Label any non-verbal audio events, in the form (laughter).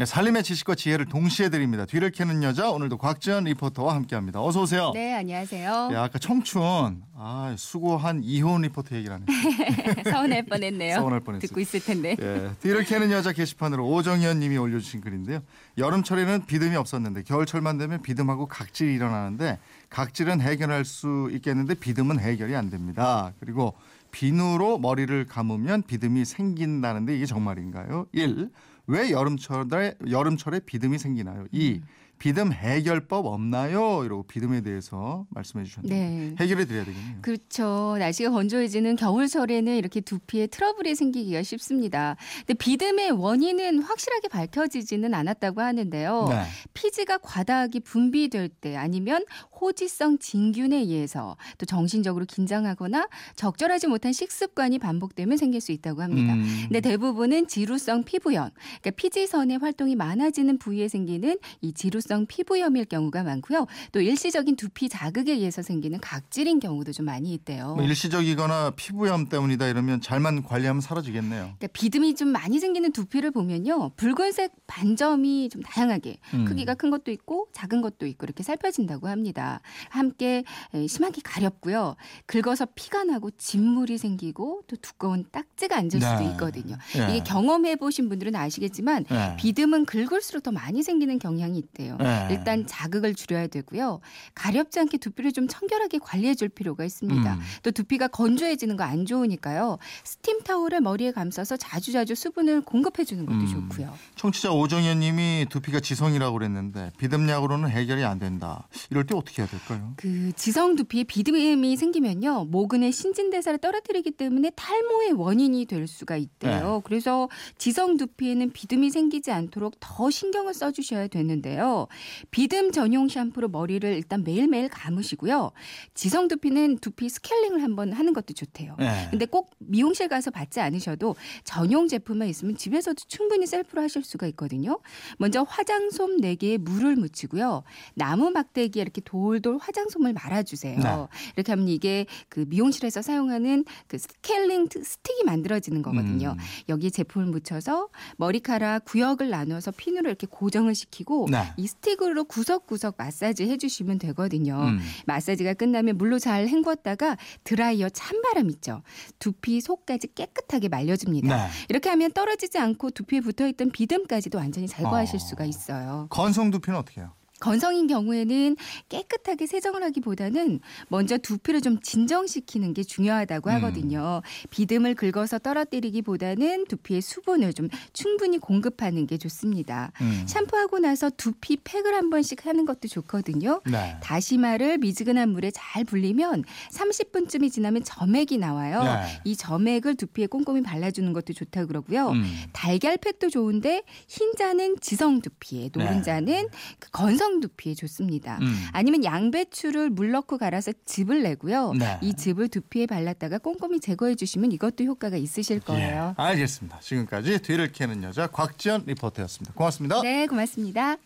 네, 살림의 지식과 지혜를 동시에 드립니다. 뒤를 캐는 여자 오늘도 곽지연 리포터와 함께합니다. 어서 오세요. 네, 안녕하세요. 예, 아까 청춘 아 수고한 이효은 리포터 얘기를 하네. (laughs) 서운할 뻔했네요. 서운할 뻔했어요. 듣고 있을 텐데. 예, 뒤를 캐는 여자 게시판으로 오정현 님이 올려주신 글인데요. 여름철에는 비듬이 없었는데 겨울철만 되면 비듬하고 각질이 일어나는데 각질은 해결할 수 있겠는데 비듬은 해결이 안 됩니다. 그리고 비누로 머리를 감으면 비듬이 생긴다는데 이게 정말인가요? 1. 왜 여름철에 여름철에 비듬이 생기나요? 2. 비듬 해결법 없나요? 이러고 비듬에 대해서 말씀해 주셨는데 네. 해결해 드려야 되겠네요. 그렇죠. 날씨가 건조해지는 겨울철에는 이렇게 두피에 트러블이 생기기가 쉽습니다. 근데 비듬의 원인은 확실하게 밝혀지지는 않았다고 하는데요. 네. 피지가 과다하게 분비될 때 아니면 호지성 진균에 의해서 또 정신적으로 긴장하거나 적절하지 못한 식습관이 반복되면 생길 수 있다고 합니다. 음. 근데 대부분은 지루성 피부염, 그러니까 피지선의 활동이 많아지는 부위에 생기는 이 지루성 피부염일 경우가 많고요. 또 일시적인 두피 자극에 의해서 생기는 각질인 경우도 좀 많이 있대요. 뭐 일시적이거나 피부염 때문이다 이러면 잘만 관리하면 사라지겠네요. 그러니까 비듬이 좀 많이 생기는 두피를 보면요. 붉은색 반점이 좀 다양하게 음. 크기가 큰 것도 있고 작은 것도 있고 이렇게 살펴진다고 합니다. 함께 에, 심하게 가렵고요. 긁어서 피가 나고 진물이 생기고 또 두꺼운 딱지가 앉을 수도 네. 있거든요. 예. 이게 경험해 보신 분들은 아시겠지만 예. 비듬은 긁을수록 더 많이 생기는 경향이 있대요. 예. 일단 자극을 줄여야 되고요. 가렵지 않게 두피를 좀 청결하게 관리해 줄 필요가 있습니다. 음. 또 두피가 건조해지는 거 안 좋으니까요. 스팀 타올을 머리에 감싸서 자주자주 수분을 공급해 주는 것도 음. 좋고요. 청취자 오정현 님이 두피가 지성이라고 그랬는데 비듬약으로는 해결이 안 된다. 이럴 때 어떻게 해야 될까요? 그 지성 두피에 비듬이 생기면요. 모근의 신진대사를 떨어뜨리기 때문에 탈모의 원인이 될 수가 있대요. 네. 그래서 지성 두피에는 비듬이 생기지 않도록 더 신경을 써 주셔야 되는데요. 비듬 전용 샴푸로 머리를 일단 매일매일 감으시고요. 지성 두피는 두피 스케일링을 한번 하는 것도 좋대요. 네. 근데 꼭 미용실 가서 받지 않으셔도 전용 제품만 있으면 집에서도 충분히 셀프로 하실 수가 있거든요. 먼저 화장솜 4개에 물을 묻히고요. 나무 막대기에 이렇게 돌돌 화장솜을 말아주세요. 네. 이렇게 하면 이게 그 미용실에서 사용하는 그 스케일링 스틱이 만들어지는 거거든요. 음. 여기에 제품을 묻혀서 머리카락 구역을 나눠서 핀으로 이렇게 고정을 시키고 네. 이 스틱으로 구석구석 마사지 해주시면 되거든요. 음. 마사지가 끝나면 물로 잘 헹궜다가 드라이어 찬바람 있죠. 두피 속까지 깨끗하게 말려줍니다. 네. 이렇게 하면 떨어지지 않고 두피에 붙어있던 비듬까지도 완전히 제거하실 어. 수가 있어요. 건성 두피는 어떻게 해요? 건성인 경우에는 깨끗하게 세정을 하기보다는 먼저 두피를 좀 진정시키는 게 중요하다고 음. 하거든요. 비듬을 긁어서 떨어뜨리기보다는 두피에 수분을 좀 충분히 공급하는 게 좋습니다. 음. 샴푸하고 나서 두피 팩을 한 번씩 하는 것도 좋거든요. 네. 다시마를 미지근한 물에 잘 불리면 30분쯤이 지나면 점액이 나와요. 네. 이 점액을 두피에 꼼꼼히 발라주는 것도 좋다 그러고요. 음. 달걀 팩도 좋은데 흰자는 지성 두피에, 노른자는 그 건성 두피에 좋습니다. 네. 음. 아니면 양배추를 물 넣고 갈아서 즙을 내고요. 네. 이 즙을 두피에 발랐다가 꼼꼼히 제거해 주시면 이것도 효과가 있으실 거예요. 예, 알겠습니다. 지금까지 뒤를 캐는 여자 곽지연 리포터였습니다. 고맙습니다. 네, 고맙습니다.